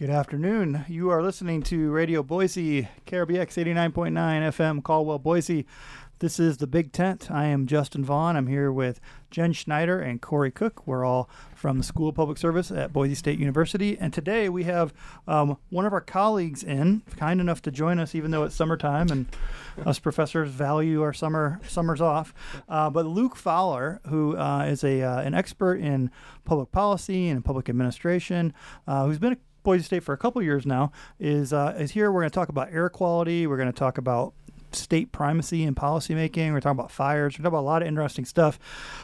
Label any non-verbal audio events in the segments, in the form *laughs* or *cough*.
Good afternoon. You are listening to Radio Boise, KRBX 89.9 FM, Caldwell, Boise. This is the Big Tent. I am Justin Vaughn. I'm here with Jen Schneider and Corey Cook. We're all from the School of Public Service at Boise State University. And today we have um, one of our colleagues in, kind enough to join us, even though it's summertime and us professors value our summer summers off. Uh, but Luke Fowler, who uh, is a uh, an expert in public policy and public administration, uh, who's been at Boise State for a couple years now, is uh, is here. We're going to talk about air quality. We're going to talk about state primacy and policymaking. We're talking about fires. We're talking about a lot of interesting stuff.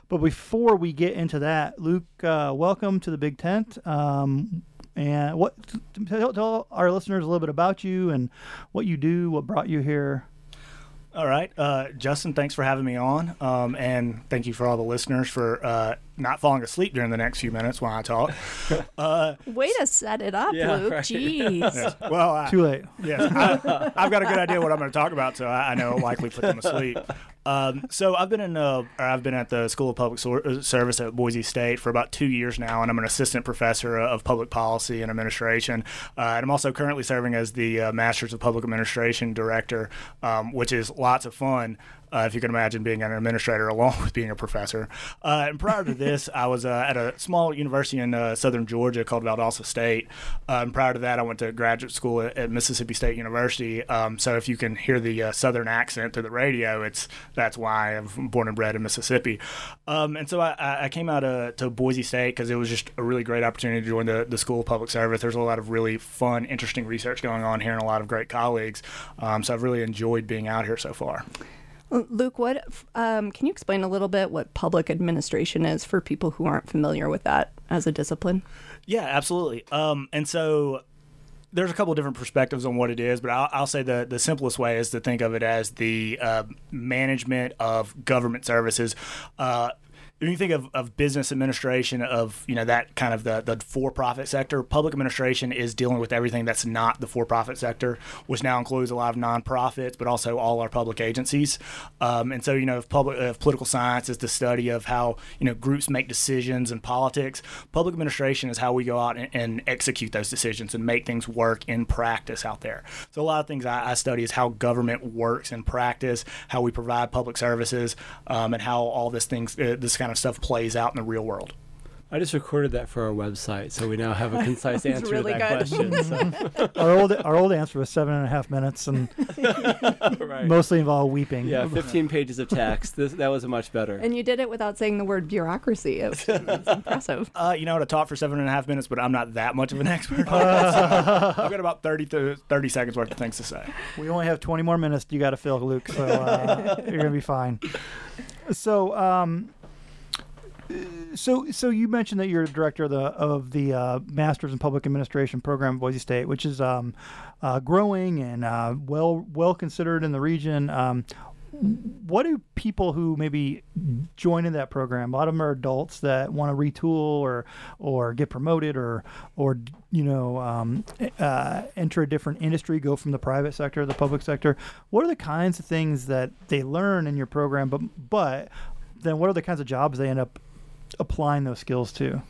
But before we get into that, Luke, uh, welcome to the Big Tent. Um, and what tell, tell our listeners a little bit about you and what you do, what brought you here. All right, uh, Justin, thanks for having me on, um, and thank you for all the listeners for uh, not falling asleep during the next few minutes while I talk. *laughs* Uh, Way to set it up, yeah, Luke. Right. Jeez. Yeah. Well, I, too late. Yes, I, have got a good idea what I'm going to talk about, so I, I know it'll likely put them asleep. Um, so I've been in uh, I've been at the School of Public uh, Service at Boise State for about two years now, and I'm an assistant professor of public policy and administration. Uh, and I'm also currently serving as the uh, Masters of Public Administration director, um, which is lots of fun uh, if you can imagine being an administrator along *laughs* with being a professor. Uh, and prior to *laughs* this, I was uh, at a small university in uh, southern Georgia called Valdosta State. Uh, and prior to that, I went to graduate school at, at Mississippi State University. Um, so if you can hear the uh, southern accent through the radio, it's that's why I'm born and bred in Mississippi. Um, and so I, I, came out to Boise State because it was just a really great opportunity to join the, the School of Public Service. There's a lot of really fun, interesting research going on here and a lot of great colleagues. Um, so I've really enjoyed being out here so far. Luke, what um, can you explain a little bit what public administration is for people who aren't familiar with that as a discipline? Yeah, absolutely. Um, and so there's a couple different perspectives on what it is, but I'll, I'll, say the, the simplest way is to think of it as the uh, management of government services. Uh, when you think of, of business administration of you know that kind of the, the for-profit sector public administration is dealing with everything that's not the for-profit sector which now includes a lot of nonprofits but also all our public agencies. Um, and so you know if public if political science is the study of how you know groups make decisions in politics public administration is how we go out and, and execute those decisions and make things work in practice out there. So a lot of things I, I study is how government works in practice how we provide public services um, and how all this things uh, this kind kind of stuff plays out in the real world. I just recorded that for our website, so we now have a *laughs* concise answer really to that good. question. So. *laughs* our old our old answer was seven and a half minutes, and *laughs* right. mostly involved weeping. Yeah, fifteen pages of text. This, that was much better. And you did it without saying the word bureaucracy. It was, it was impressive. Uh, you know, to talk for seven and a half minutes, but I'm not that much of an expert. Uh, so I've got about 30, to 30 seconds worth of things to say. We only have twenty more minutes. You got to fill, Luke. So uh, you're gonna be fine. So. Um, so so you mentioned that you're a director of the of the uh, Masters in Public Administration program at Boise State, which is um, uh, growing and uh, well well considered in the region. Um, what do people who maybe join in that program? A lot of them are adults that want to retool or or get promoted or or you know um, uh, enter a different industry, go from the private sector to the public sector. What are the kinds of things that they learn in your program? But but then what are the kinds of jobs they end up applying those skills to?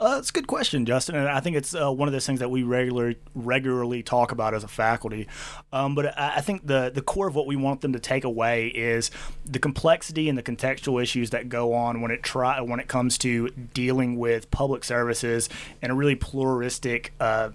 Uh, that's a good question, Justin. And I think it's uh, one of those things that we regularly regularly talk about as a faculty. Um, but I, I, think the the core of what we want them to take away is the complexity and the contextual issues that go on when it try when it comes to dealing with public services in a really pluralistic. Uh,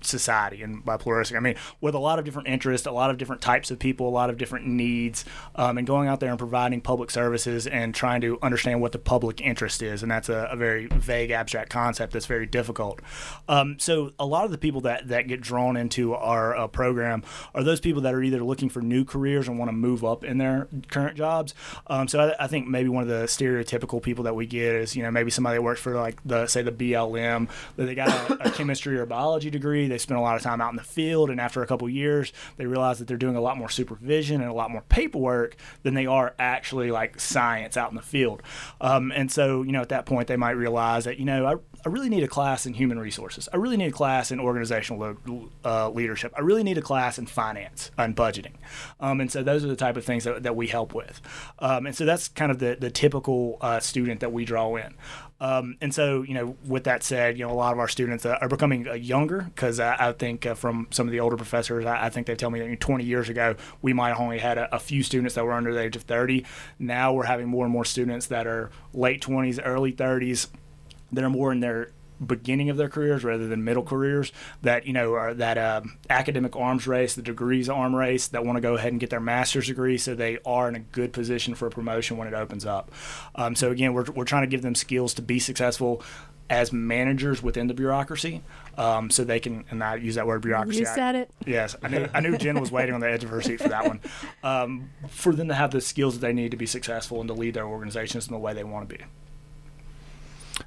society and by pluralistic i mean with a lot of different interests a lot of different types of people a lot of different needs um, and going out there and providing public services and trying to understand what the public interest is. And that's a, a very vague abstract concept that's very difficult. Um, so a lot of the people that, that get drawn into our uh, program are those people that are either looking for new careers and want to move up in their current jobs. Um, so I, I, think maybe one of the stereotypical people that we get is you know maybe somebody that works for like the say the blm that they got a, a chemistry or biology degree they spend a lot of time out in the field, and after a couple years, they realize that they're doing a lot more supervision and a lot more paperwork than they are actually like science out in the field. Um, and so, you know, at that point, they might realize that, you know, I, I really need a class in human resources. I really need a class in organizational uh, leadership. I really need a class in finance and budgeting. Um, and so those are the type of things that, that we help with. Um, and so that's kind of the, the typical uh, student that we draw in. Um, and so, you know, with that said, you know, a lot of our students uh, are becoming uh, younger because I, I think uh, from some of the older professors, I, I think they tell me that 20 years ago we might have only had a, a few students that were under the age of 30. Now we're having more and more students that are late 20s, early 30s that are more in their beginning of their careers rather than middle careers that you know are that um, academic arms race the degrees arm race that want to go ahead and get their master's degree so they are in a good position for a promotion when it opens up um, so again we're, we're trying to give them skills to be successful as managers within the bureaucracy um, so they can and i use that word bureaucracy You said it. Yes, I knew. I knew Jen was waiting on the edge of her seat for that one. Um, for them to have the skills that they need to be successful and to lead their organizations in the way they want to be.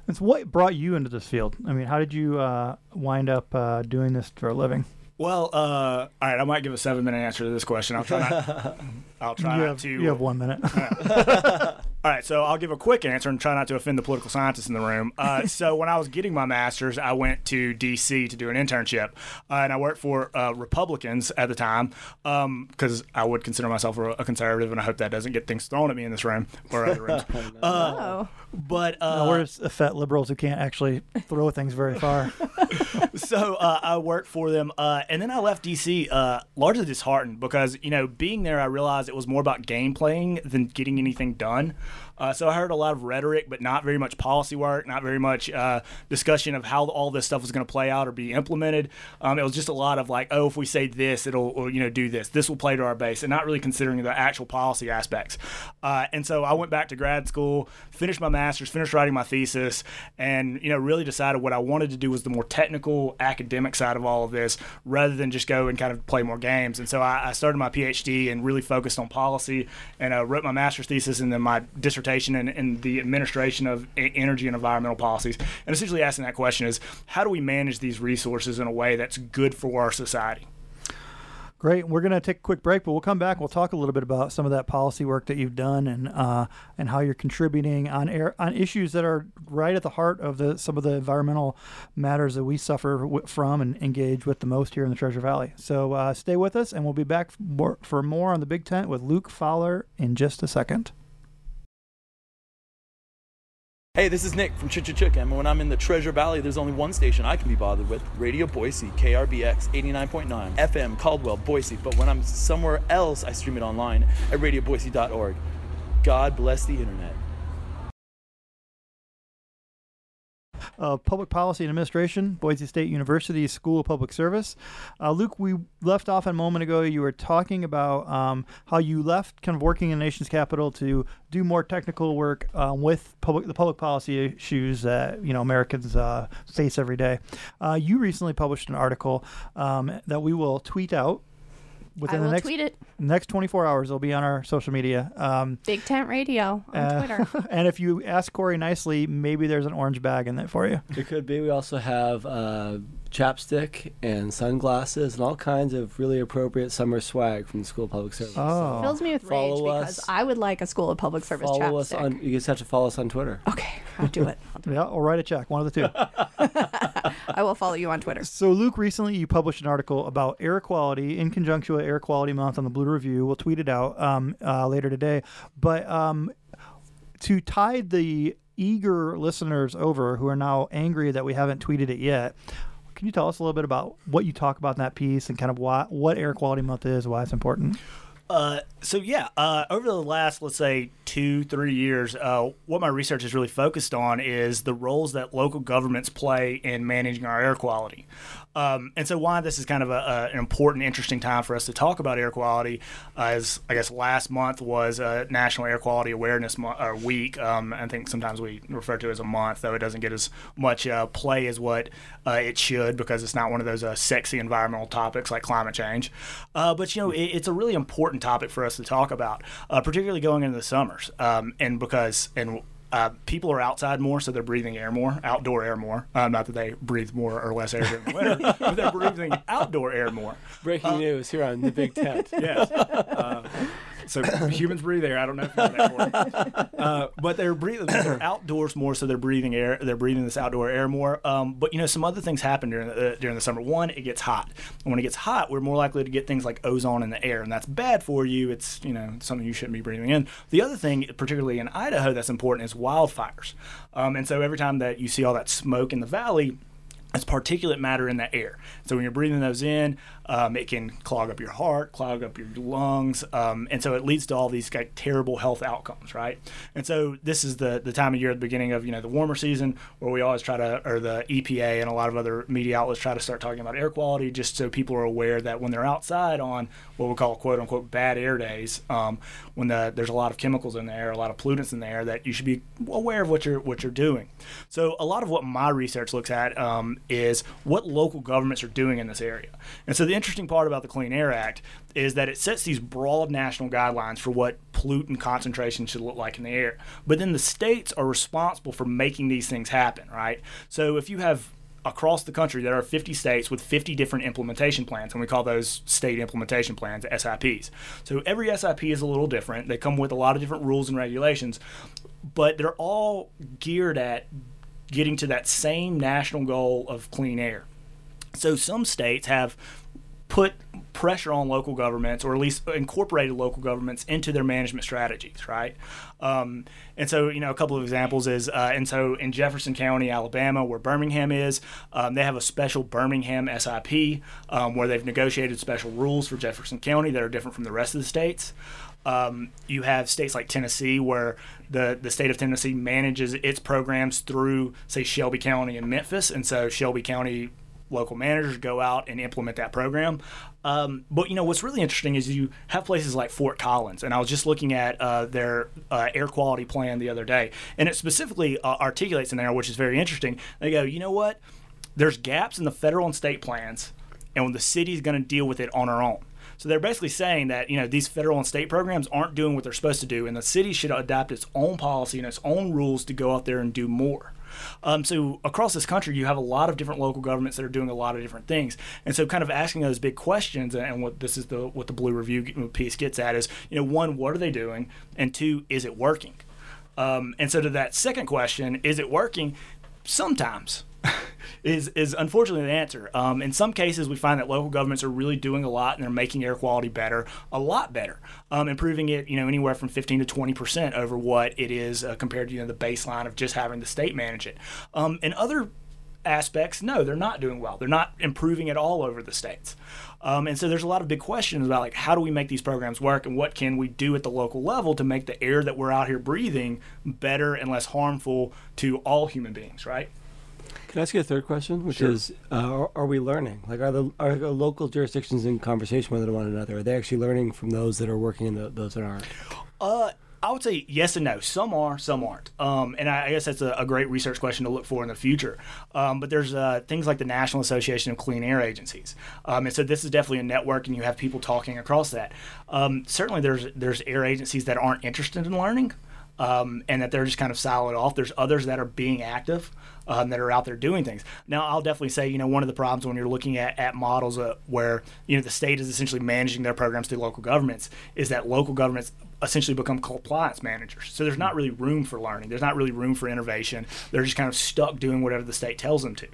It's what brought you into this field. I mean, how did you uh, wind up uh, doing this for a living? Well, uh, all right. I might give a seven-minute answer to this question. I'll try not. *laughs* I'll try you not have to. you have one minute. *laughs* All right, so I'll give a quick answer and try not to offend the political scientists in the room. Uh, *laughs* so when I was getting my master's, I went to D.C. to do an internship, uh, and I worked for uh, Republicans at the time because I would consider myself a, a conservative, and I hope that doesn't get things thrown at me in this room or other *laughs* rooms. Uh, oh. but uh, Now, we're s- fat liberals who can't actually throw things very far. so uh, I worked for them, uh, and then I left DC uh, largely disheartened because you know being there, I realized it was more about game playing than getting anything done. Uh, so I heard a lot of rhetoric, but not very much policy work, not very much uh, discussion of how all this stuff was going to play out or be implemented. Um, it was just a lot of like, oh, if we say this, it'll or, you know do this. This will play to our base, and not really considering the actual policy aspects. Uh, and so I went back to grad school, finished my master's, finished writing my thesis, and you know really decided what I wanted to do was the more technical academic side of all of this, rather than just go and kind of play more games. And so I, I started my PhD and really focused on policy, and uh, wrote my master's thesis and then my dissertation in the administration of energy and environmental policies. And essentially asking that question is, how do we manage these resources in a way that's good for our society? Great. We're going to take a quick break, but we'll come back. We'll talk a little bit about some of that policy work that you've done and uh, and how you're contributing on air on issues that are right at the heart of the some of the environmental matters that we suffer w- from and engage with the most here in the Treasure Valley. So uh, stay with us, and we'll be back for more on the Big Tent with Luke Fowler in just a second. Hey, this is Nick from Chichachik, and when I'm in the Treasure Valley, there's only one station I can be bothered with Radio Boise, KRBX 89.9, FM Caldwell, Boise. But when I'm somewhere else, I stream it online at radioboise.org. God bless the internet. Uh, Public Policy and Administration, Boise State University School of Public Service. Uh, Luke, we left off a moment ago. You were talking about um, how you left kind of working in the nation's capital to do more technical work um, with public the public policy issues that you know Americans uh, face every day. Uh, you recently published an article um, that we will tweet out within I the will next tweet it. next 24 hours. It'll be on our social media. Um, Big Tent Radio on uh, Twitter. *laughs* and if you ask Corey nicely, maybe there's an orange bag in there for you. It could be. We also have uh, chapstick and sunglasses and all kinds of really appropriate summer swag from the School of Public Service. Oh. It Fills me with rage Follow because us. I would like a School of Public Service follow us on. You just have to follow us on Twitter. Okay, I'll do it. I'll *laughs* do Yeah, or write a check, one of the two. *laughs* I will follow you on Twitter. So, Luke, recently you published an article about air quality in conjunction with Air Quality Month on the Blue Review. We'll tweet it out um, uh, later today. But um, to tide the eager listeners over who are now angry that we haven't tweeted it yet, can you tell us a little bit about what you talk about in that piece and kind of why, what Air Quality Month is, why it's important? Uh, so yeah, uh, over the last let's say two, three years, uh, what my research is really focused on is the roles that local governments play in managing our air quality. Um, and so why this is kind of a, a, an important, interesting time for us to talk about air quality, uh, is I guess last month was uh, National Air Quality Awareness Mo- or Week. Um, I think sometimes we refer to it as a month, though it doesn't get as much uh, play as what uh, it should because it's not one of those uh, sexy environmental topics like climate change. Uh, but you know, it, it's a really important topic for us to talk about, uh, particularly going into the summers, um, and because and uh, people are outside more, so they're breathing air more, outdoor air more. Uh, not that they breathe more or less air during the winter, *laughs* but they're breathing outdoor air more. Breaking news here on the Big Tent. *laughs* Yes. *laughs* So humans breathe air. I don't know if you know that. Uh, but they're breathing. They're outdoors more, so they're breathing air. They're breathing this outdoor air more. Um, but you know, some other things happen during the, uh, during the summer. One, it gets hot. And when it gets hot, we're more likely to get things like ozone in the air, and that's bad for you. It's you know something you shouldn't be breathing in. The other thing, particularly in Idaho, that's important is wildfires. Um, and so every time that you see all that smoke in the valley it's particulate matter in the air. So when you're breathing those in, um, it can clog up your heart, clog up your lungs, um, and so it leads to all these terrible health outcomes, right? And so this is the the time of year at the beginning of you know the warmer season where we always try to, or the EPA and a lot of other media outlets try to start talking about air quality, just so people are aware that when they're outside on what we call quote unquote bad air days, um, when the, there's a lot of chemicals in the air, a lot of pollutants in the air, that you should be aware of what you're what you're doing. So a lot of what my research looks at um, is what local governments are doing in this area, and so the interesting part about the Clean Air Act is that it sets these broad national guidelines for what pollutant concentration should look like in the air. But then the states are responsible for making these things happen, right? So if you have across the country there are 50 states with 50 different implementation plans and we call those state implementation plans SIPs. So every SIP is a little different. They come with a lot of different rules and regulations, but they're all geared at getting to that same national goal of clean air. So some states have put pressure on local governments, or at least incorporated local governments into their management strategies, right? Um, and so, you know, a couple of examples is, uh, and so in Jefferson County, Alabama, where Birmingham is, um, they have a special Birmingham SIP um, where they've negotiated special rules for Jefferson County that are different from the rest of the states. Um, you have states like Tennessee, where the, the state of Tennessee manages its programs through, say, Shelby County and Memphis. And so Shelby County local managers go out and implement that program. Um, but you know what's really interesting is you have places like Fort Collins, and I was just looking at uh, their uh, air quality plan the other day, and it specifically uh, articulates in there, which is very interesting. They go, you know what? There's gaps in the federal and state plans, and the city's going to deal with it on our own. So they're basically saying that you know these federal and state programs aren't doing what they're supposed to do, and the city should adapt its own policy and its own rules to go out there and do more. Um, so across this country, you have a lot of different local governments that are doing a lot of different things, and so kind of asking those big questions, and what this is the what the blue review piece gets at is, you know, one, what are they doing, and two, is it working? Um, and so to that second question, is it working? Sometimes. Is is unfortunately the answer. Um, in some cases, we find that local governments are really doing a lot and they're making air quality better, a lot better, um, improving it you know anywhere from 15 to 20 percent over what it is uh, compared to you know the baseline of just having the state manage it. Um, in other aspects, no, they're not doing well. They're not improving at all over the states. Um, and so there's a lot of big questions about like how do we make these programs work and what can we do at the local level to make the air that we're out here breathing better and less harmful to all human beings, right? Can I ask you a third question, which Sure. is, uh, are, are we learning? Like, are the are the local jurisdictions in conversation with one another? Are they actually learning from those that are working and the, those that aren't? Uh, I would say yes and no. Some are, some aren't. Um, and I, I guess that's a, a great research question to look for in the future. Um, but there's uh, things like the National Association of Clean Air Agencies, um, and so this is definitely a network, and you have people talking across that. Um, certainly, there's there's air agencies that aren't interested in learning. Um, and that they're just kind of siloed off. There's others that are being active, um, that are out there doing things. Now, I'll definitely say, you know, one of the problems when you're looking at, at models uh, where, you know, the state is essentially managing their programs through local governments is that local governments essentially become compliance managers. So there's not really room for learning. There's not really room for innovation. They're just kind of stuck doing whatever the state tells them to.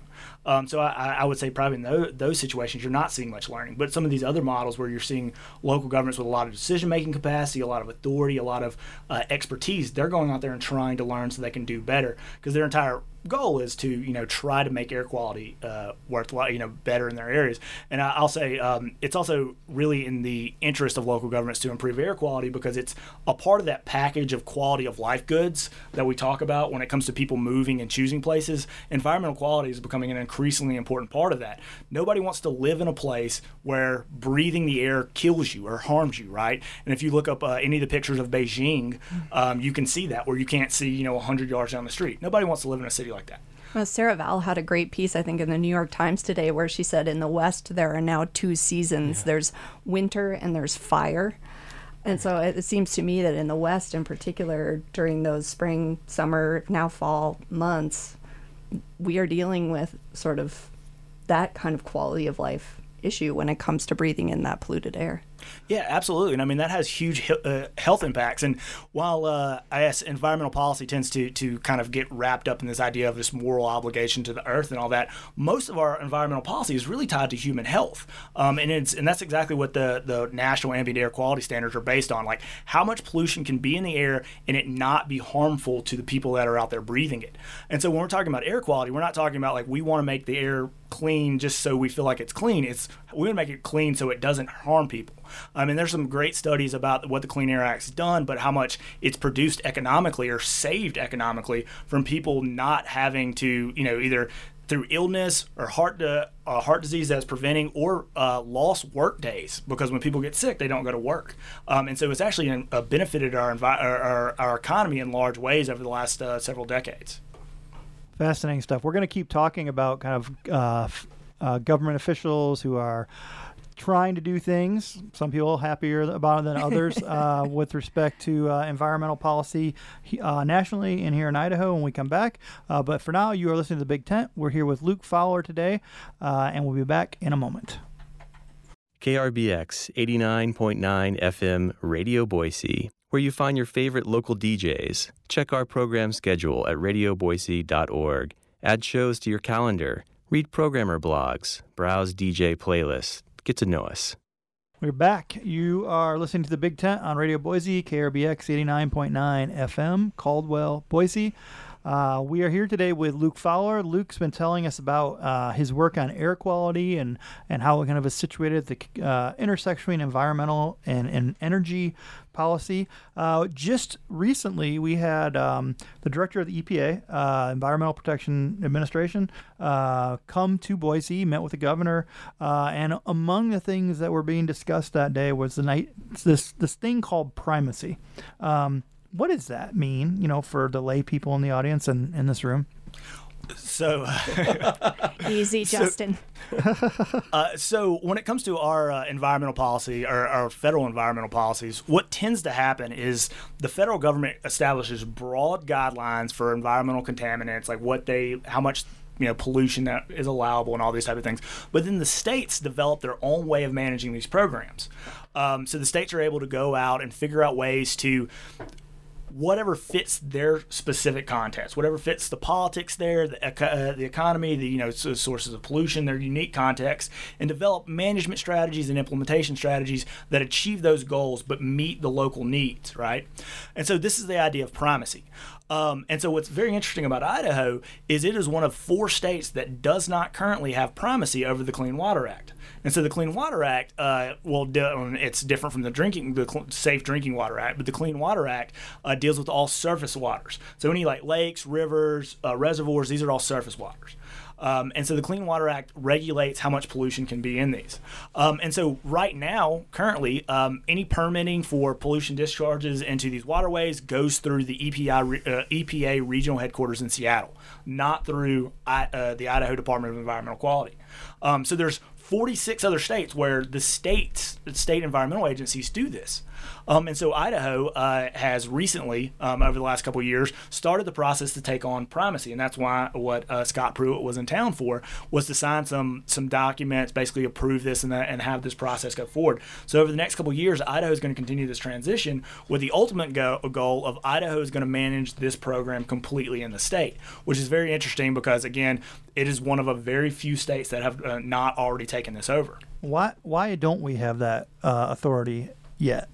Um, so I, I would say probably in those, those situations you're not seeing much learning. But some of these other models where you're seeing local governments with a lot of decision making capacity, a lot of authority, a lot of uh, expertise, they're going out there and trying to learn so they can do better because their entire goal is to you know try to make air quality uh, worthwhile you know better in their areas. And I, i'll say um, it's also really in the interest of local governments to improve air quality because it's a part of that package of quality of life goods that we talk about when it comes to people moving and choosing places. Environmental quality is becoming an increasingly important part of that. Nobody wants to live in a place where breathing the air kills you or harms you right? And if you look up uh, any of the pictures of beijing um, you can see that where you can't see you know 100 yards down the street. Nobody wants to live in a city like that Well, Sarah Vowell had a great piece, I think, in the New York Times today where she said in the West there are now two seasons there's winter and there's fire. And so it seems to me that in the West, in particular, during those spring, summer, now fall months, we are dealing with sort of that kind of quality of life issue when it comes to breathing in that polluted air. Yeah, absolutely. And I mean, that has huge uh, health impacts. And while uh, I guess environmental policy tends to, to kind of get wrapped up in this idea of this moral obligation to the earth and all that, most of our environmental policy is really tied to human health. Um, and it's and that's exactly what the, the national ambient air quality standards are based on. Like how much pollution can be in the air and it not be harmful to the people that are out there breathing it. And so when we're talking about air quality, we're not talking about like we want to make the air clean just so we feel like it's clean. It's we want to make it clean so it doesn't harm people. I mean, there's some great studies about what the Clean Air Act's done, but how much it's produced economically or saved economically from people not having to, you know, either through illness or heart uh, uh, heart disease that's preventing or uh, lost work days because when people get sick they don't go to work um, and so it's actually uh, benefited our, envi- our, our economy in large ways over the last uh, several decades Fascinating stuff. We're going to keep talking about kind of uh, uh, government officials who are trying to do things. Some people happier about it than others *laughs* uh, with respect to uh, environmental policy uh, nationally and here in Idaho when we come back. Uh, but for now, you are listening to the Big Tent. We're here with Luke Fowler today, uh, and we'll be back in a moment. KRBX 89.9 FM Radio Boise, where you find your favorite local DJs. Check our program schedule at radioboise.org. Add shows to your calendar. Read programmer blogs. Browse DJ playlists. Get to know us. We're back. You are listening to the Big Tent on Radio Boise, KRBX 89.9 FM, Caldwell, Boise. Uh, we are here today with Luke Fowler. Luke's been telling us about uh, his work on air quality and, and how it kind of is situated at the uh, intersection between environmental and, and energy policy. Uh, just recently, we had um, the director of the EPA, uh, Environmental Protection Administration, uh, come to Boise, met with the governor, and among the things that were being discussed that day was the night this this thing called primacy. Um, what does that mean, you know, for the lay people in the audience and in this room? So *laughs* easy, Justin. *laughs* uh, so when it comes to our uh, environmental policy or our federal environmental policies, what tends to happen is the federal government establishes broad guidelines for environmental contaminants, like what they, how much you know pollution that is allowable and all these type of things. But then the states develop their own way of managing these programs. Um, so the states are able to go out and figure out ways to whatever fits their specific context, whatever fits the politics there, the, uh, the economy, the you know sources of pollution, their unique context, and develop management strategies and implementation strategies that achieve those goals but meet the local needs, right? And so this is the idea of primacy. Um, and so what's very interesting about Idaho is it is one of four states that does not currently have primacy over the Clean Water Act. And so the Clean Water Act, uh, well, um, it's different from the drinking, the Safe Drinking Water Act, but the Clean Water Act uh, deals with all surface waters. So any like lakes, rivers, uh, reservoirs, these are all surface waters. Um, and so the Clean Water Act regulates how much pollution can be in these. Um, and so right now, currently, um, any permitting for pollution discharges into these waterways goes through the EPI, uh, EPA regional headquarters in Seattle, not through I, uh, the Idaho Department of Environmental Quality. Um, so there's 46 other states where the states, state environmental agencies do this. Um, and so Idaho uh, has recently, um, over the last couple years, started the process to take on primacy, and that's why what uh, Scott Pruitt was in town for was to sign some some documents, basically approve this and that, and have this process go forward. So over the next couple years, Idaho is going to continue this transition with the ultimate go- goal of Idaho is going to manage this program completely in the state, which is very interesting because again, it is one of a very few states that have uh, not already taken this over. Why why don't we have that uh, authority yet?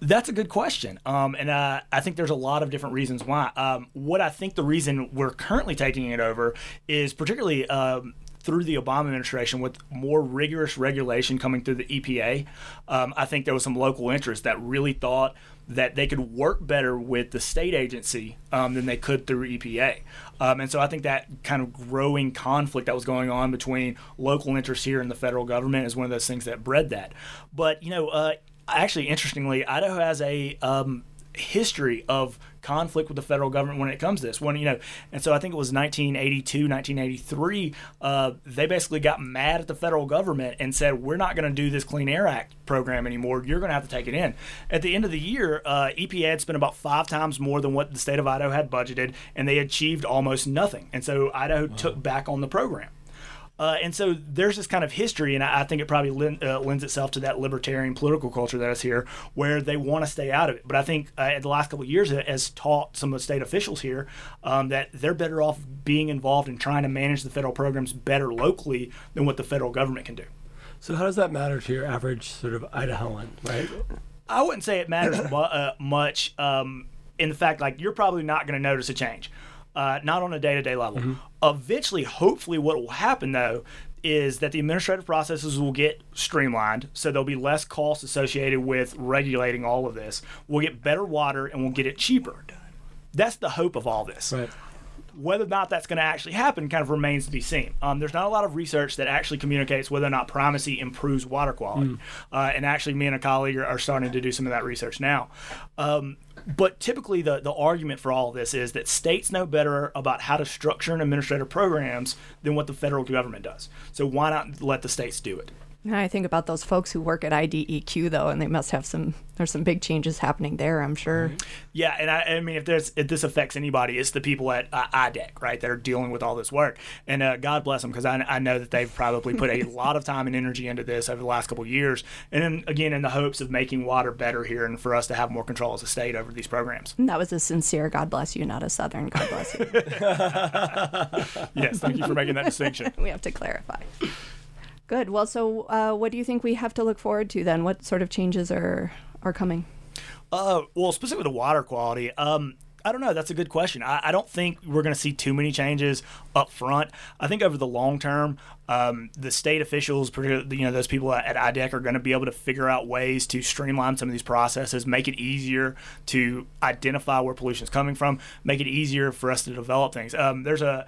That's a good question. Um, and uh, I think there's a lot of different reasons why. Um, what I think the reason we're currently taking it over is particularly um, through the Obama administration with more rigorous regulation coming through the EPA. Um, I think there was some local interest that really thought that they could work better with the state agency um, than they could through EPA. Um, and so I think that kind of growing conflict that was going on between local interests here and the federal government is one of those things that bred that. But, you know, uh, actually, interestingly, Idaho has a um, history of conflict with the federal government when it comes to this. When you know, and so I think it was 1982, 1983. Uh, they basically got mad at the federal government and said, "We're not going to do this Clean Air Act program anymore. You're going to have to take it in." At the end of the year, uh, EPA had spent about five times more than what the state of Idaho had budgeted, and they achieved almost nothing. And so Idaho wow. took back on the program. Uh, and so there's this kind of history, and I, I think it probably lend, uh, lends itself to that libertarian political culture that is here, where they want to stay out of it. But I think uh, in the last couple of years, it has taught some of the state officials here um, that they're better off being involved in trying to manage the federal programs better locally than what the federal government can do. So how does that matter to your average sort of Idahoan, right? I wouldn't say it matters mu- uh, much um, in the fact like you're probably not going to notice a change, uh, not on a day to day level. Eventually, hopefully, what will happen though is that the administrative processes will get streamlined, so there'll be less costs associated with regulating all of this. We'll get better water and we'll get it cheaper. That's the hope of all this Right. Whether or not that's going to actually happen kind of remains to be seen. Um, there's not a lot of research that actually communicates whether or not primacy improves water quality. Uh, and actually, me and a colleague are, are starting to do some of that research now. Um, but typically, the, the argument for all of this is that states know better about how to structure and administrative programs than what the federal government does. So why not let the states do it? I think about those folks who work at IDEQ though, and they must have some. There's some big changes happening there. I'm sure. Yeah, and I, I mean, if there's if this affects anybody, it's the people at uh, IDEC, right, that are dealing with all this work. And uh, God bless them, because I, I know that they've probably put a *laughs* lot of time and energy into this over the last couple of years. And then again, in the hopes of making water better here, and for us to have more control as a state over these programs. And that was a sincere God bless you, not a Southern God bless you. *laughs* Yes, thank you for making that distinction. *laughs* we have to clarify. Good. Well, so uh, what do you think we have to look forward to then? What sort of changes are are coming? Uh, well, specifically the water quality, um, I don't know. That's a good question. I, I don't think we're going to see too many changes up front. I think over the long term, um, the state officials, you know those people at IDEC, are going to be able to figure out ways to streamline some of these processes, make it easier to identify where pollution is coming from, make it easier for us to develop things. Um, there's a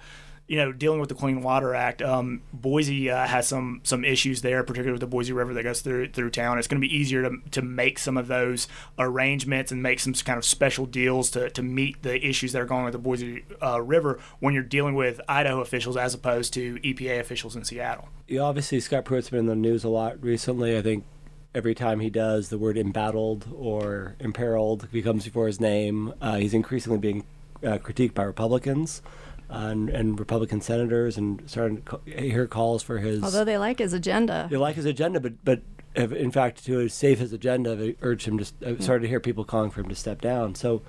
you know, dealing with the Clean Water Act, um, Boise uh, has some some issues there, particularly with the Boise River that goes through through town. It's going to be easier to, to make some of those arrangements and make some kind of special deals to, to meet the issues that are going with the Boise uh, River when you're dealing with Idaho officials as opposed to EPA officials in Seattle. Yeah, obviously Scott Pruitt's been in the news a lot recently. I think every time he does, the word embattled or imperiled becomes before his name. Uh, he's increasingly being uh, critiqued by Republicans and, and Republican senators, and starting to hear calls for his. Although they like his agenda. they like his agenda, but but have, in fact, to save his agenda, they urged him to. Uh, started to hear people calling for him to step down. So,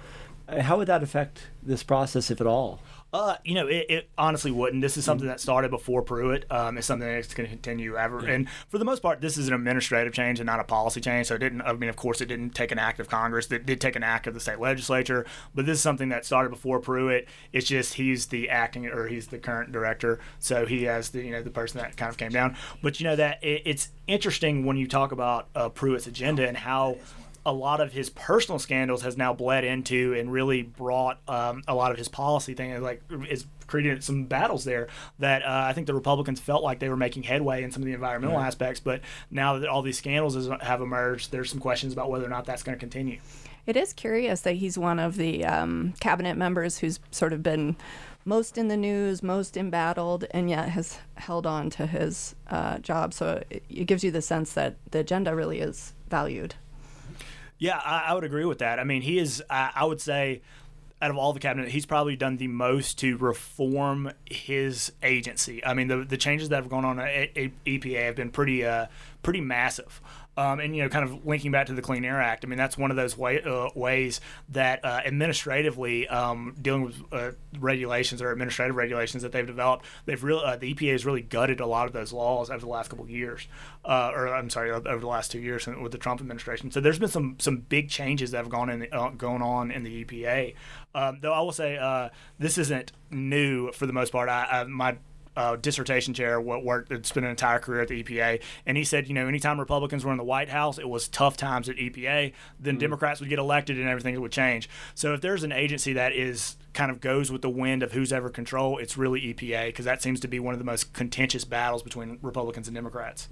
uh, how would that affect this process, if at all? Uh, you know, it, it honestly wouldn't. This is something that started before Pruitt. Um, it's something that's going to continue ever. And for the most part, this is an administrative change and not a policy change. So it didn't. I mean, of course, it didn't take an act of Congress. It did take an act of the state legislature. But this is something that started before Pruitt. It's just he's the acting or he's the current director. So he has the you know the person that kind of came down. But you know that it, it's interesting when you talk about uh, Pruitt's agenda and how a lot of his personal scandals has now bled into and really brought um, a lot of his policy thing like is created some battles there that uh, I think the Republicans felt like they were making headway in some of the environmental aspects, but now that all these scandals is, have emerged, there's some questions about whether or not that's going to continue. It is curious that he's one of the um, cabinet members who's sort of been most in the news, most embattled, and yet has held on to his uh, job. So it, it gives you the sense that the agenda really is valued. Yeah, I, I would agree with that. I mean, he is, I, I would say, out of all the cabinet, he's probably done the most to reform his agency. I mean, the the changes that have gone on at, EPA have been pretty uh, pretty massive. Um, and you know, kind of linking back to the Clean Air Act. I mean, that's one of those way, uh, ways that uh, administratively um, dealing with uh, regulations or administrative regulations that they've developed, they've really uh, the EPA has really gutted a lot of those laws over the last couple of years, uh, or I'm sorry, over the last two years with the Trump administration. So there's been some some big changes that have gone in uh, going on in the EPA. Um, though I will say this isn't new for the most part. I, I my uh, dissertation chair, what worked, had spent an entire career at the EPA, and he said, you know, anytime Republicans were in the White House, it was tough times at EPA. Then Democrats would get elected, and everything would change. So if there's an agency that is kind of goes with the wind of who's ever control, it's really EPA because that seems to be one of the most contentious battles between Republicans and Democrats.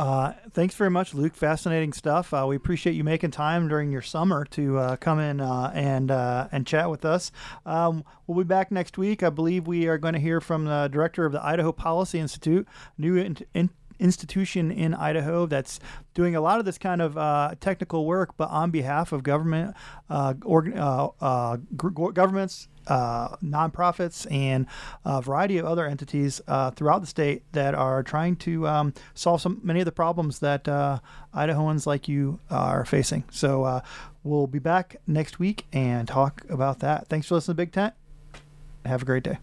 Uh, thanks very much, Luke. Fascinating stuff. Uh, we appreciate you making time during your summer to uh, come in uh, and uh, and chat with us. Um, we'll be back next week. I believe we are going to hear from the director of the Idaho Policy Institute, new in- in- institution in Idaho that's doing a lot of this kind of uh, technical work, but on behalf of government, uh, uh, uh, gr- governments, uh, nonprofits, and a variety of other entities uh, throughout the state that are trying to um, solve some many of the problems that Idahoans like you are facing. So we'll be back next week and talk about that. Thanks for listening to Big Tent. Have a great day.